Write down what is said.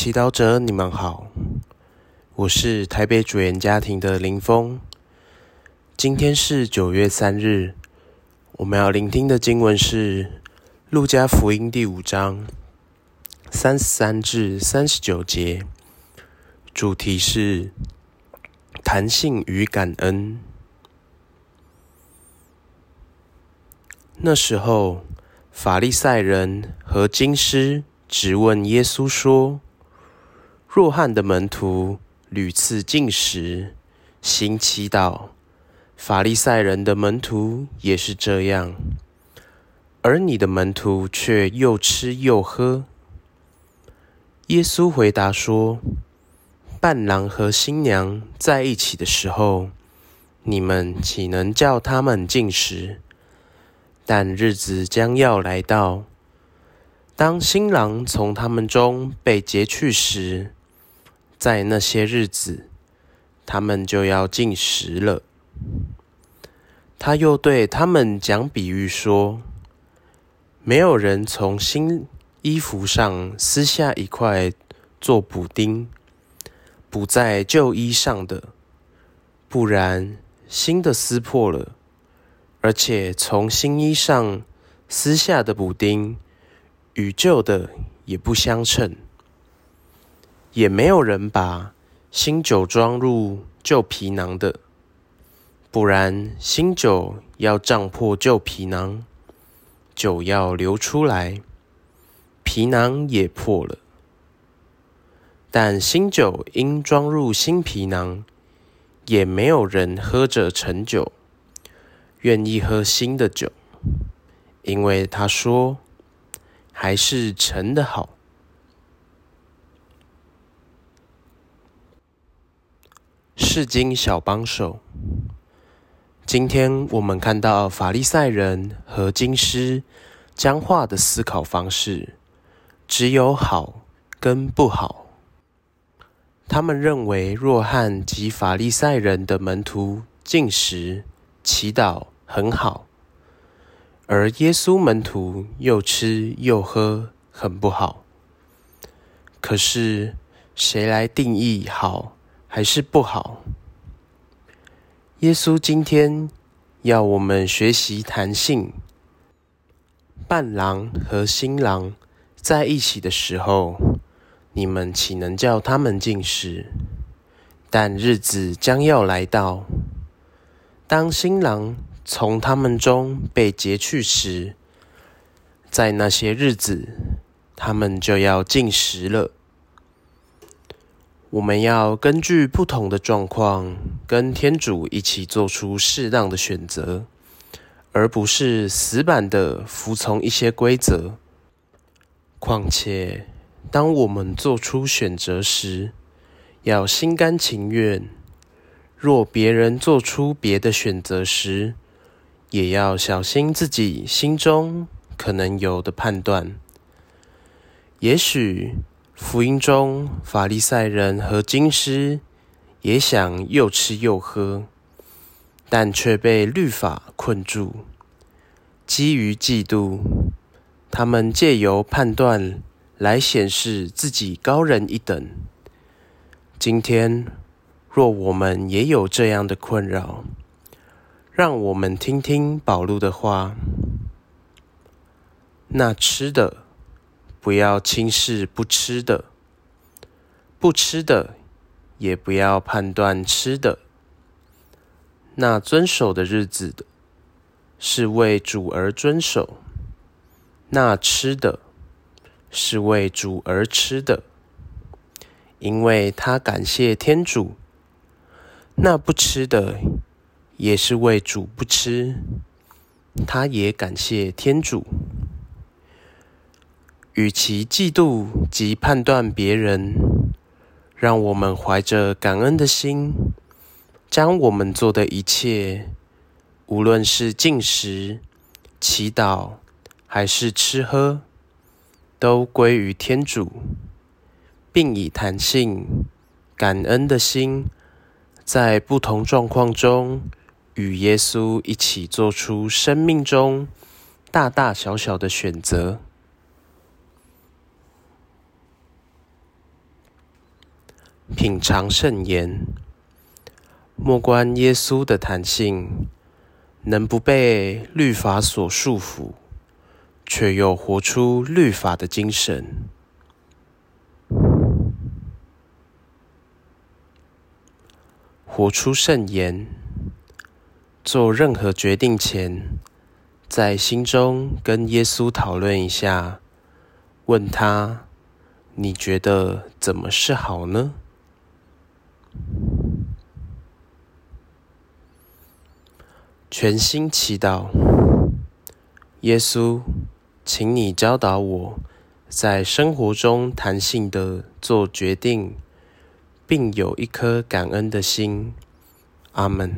祈祷者，你们好，我是台北主言家庭的林峰。今天是九月三日，我们要聆听的经文是《路加福音》第五章三十三至三十九节，主题是弹性与感恩。那时候，法利赛人和经师质问耶稣说：“若翰的门徒屡次进食、行祈祷，法利赛人的门徒也是这样，而你的门徒却又吃又喝。”耶稣回答说：“伴郎和新娘在一起的时候，你们岂能叫他们进食？但日子将要来到。”当新郎从他们中被劫去时，在那些日子，他们就要禁食了。他又对他们讲比喻说：“没有人从新衣服上撕下一块做补丁，补在旧衣上的，不然新的撕破了，而且从新衣上撕下的补丁。”与旧的也不相称，也没有人把新酒装入旧皮囊的，不然新酒要胀破旧皮囊，酒要流出来，皮囊也破了。但新酒应装入新皮囊，也没有人喝着陈酒，愿意喝新的酒，因为他说。还是陈的好。释经小帮手，今天我们看到法利赛人和经师僵化的思考方式，只有好跟不好。他们认为若翰及法利赛人的门徒进食、祈祷很好。而耶稣门徒又吃又喝，很不好。可是谁来定义好还是不好？耶稣今天要我们学习弹性。伴郎和新郎在一起的时候，你们岂能叫他们进食？但日子将要来到，当新郎。从他们中被接去时，在那些日子，他们就要进食了。我们要根据不同的状况，跟天主一起做出适当的选择，而不是死板的服从一些规则。况且，当我们做出选择时，要心甘情愿。若别人做出别的选择时，也要小心自己心中可能有的判断。也许福音中法利赛人和经师也想又吃又喝，但却被律法困住。基于嫉妒，他们借由判断来显示自己高人一等。今天若我们也有这样的困扰，让我们听听保禄的话。那吃的，不要轻视不吃的；不吃的，也不要判断吃的。那遵守的日子的，是为主而遵守；那吃的，是为主而吃的，因为他感谢天主。那不吃的，也是为主不吃，他也感谢天主。与其嫉妒及判断别人，让我们怀着感恩的心，将我们做的一切，无论是进食、祈祷，还是吃喝，都归于天主，并以弹性、感恩的心，在不同状况中，与耶稣一起做出生命中大大小小的选择。品尝圣言，莫观耶稣的弹性，能不被律法所束缚，却又活出律法的精神。活出圣言，做任何决定前，在心中跟耶稣讨论一下，问他：你觉得怎么是好呢？全心祈祷，耶稣，请你教导我，在生活中弹性的做决定，并有一颗感恩的心。阿门。